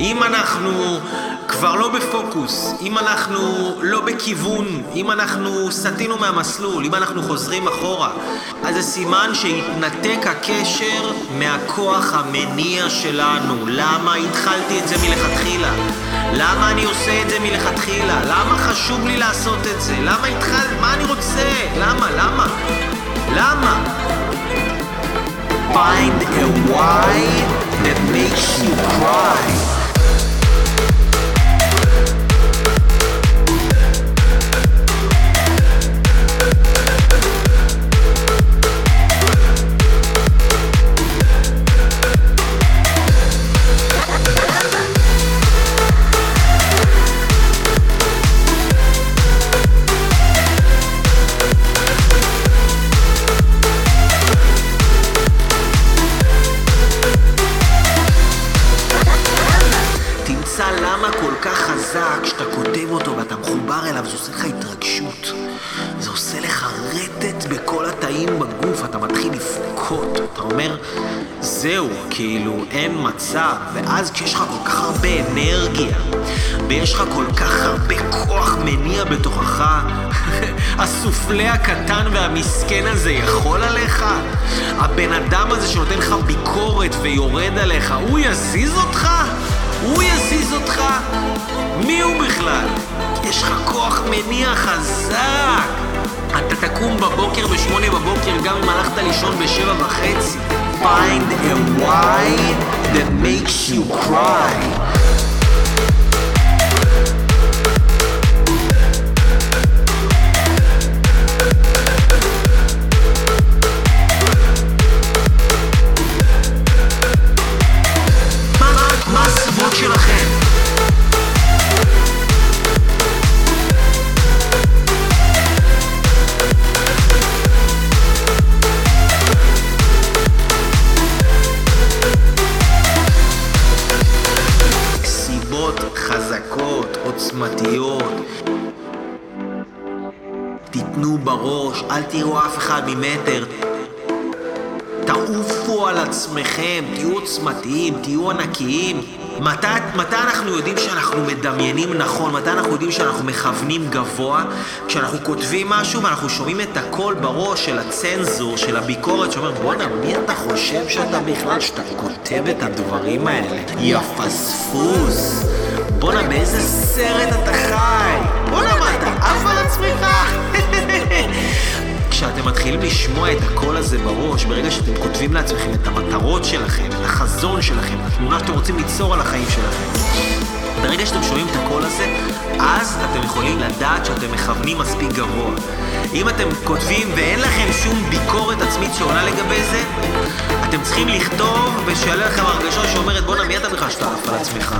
אם אנחנו כבר לא בפוקוס, אם אנחנו לא בכיוון, אם אנחנו סטינו מהמסלול, אם אנחנו חוזרים אחורה, אז זה סימן שהתנתק הקשר מהכוח המניע שלנו. למה התחלתי את זה מלכתחילה? למה אני עושה את זה מלכתחילה? למה חשוב לי לעשות את זה? למה התחלתי? מה אני רוצה? למה? למה? למה? Find a why that makes you cry. למה כל כך חזק כשאתה כותב אותו ואתה מחובר אליו, זה עושה לך התרגשות. זה עושה לך רטט בכל התאים בגוף, אתה מתחיל לבכות. אתה אומר, זהו, כאילו, אין מצב. ואז כשיש לך כל כך הרבה אנרגיה, ויש לך כל כך הרבה כוח מניע בתוכך, הסופלה הקטן והמסכן הזה יכול עליך? הבן אדם הזה שנותן לך ביקורת ויורד עליך, הוא יזיז אותך? הוא יזיז אותך? מי הוא בכלל? יש לך כוח מניע חזק! אתה תקום בבוקר בשמונה בבוקר גם אם הלכת לישון בשבע וחצי. Find a why that makes you cry. תיתנו בראש, אל תראו אף אחד ממטר. תעופו על עצמכם, תהיו עוצמתיים, תהיו ענקיים. מתי, מתי אנחנו יודעים שאנחנו מדמיינים נכון? מתי אנחנו יודעים שאנחנו מכוונים גבוה? כשאנחנו כותבים משהו ואנחנו שומעים את הקול בראש של הצנזור, של הביקורת, שאומר, בואנה, מי אתה חושב שאתה בכלל, שאתה כותב את הדברים האלה? יא פספוס! בואנה, באיזה סרט אתה חי? בואנה, מה, אתה עף על עצמך? כשאתם מתחילים לשמוע את הקול הזה בראש, ברגע שאתם כותבים לעצמכם את המטרות שלכם, את החזון שלכם, את התמונה שאתם רוצים ליצור על החיים שלכם, ברגע שאתם שומעים את הקול הזה, אז אתם יכולים לדעת שאתם מכוונים מספיק גבוה. אם אתם כותבים ואין לכם שום ביקורת עצמית שעולה לגבי זה, אתם צריכים לכתוב ושיעלה לכם הרגשה שאומרת בואנה מי אתה בכלל שאתה עף על עצמך?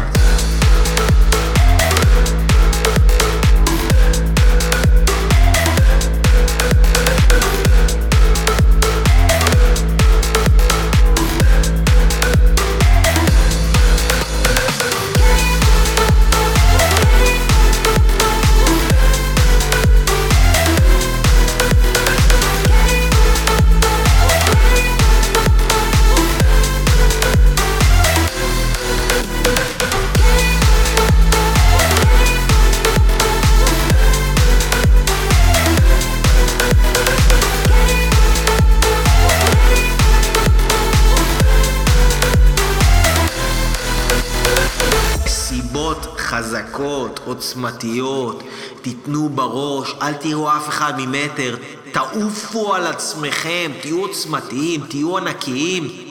חזקות, עוצמתיות, תיתנו בראש, אל תראו אף אחד ממטר, תעופו על עצמכם, תהיו עוצמתיים, תהיו ענקיים.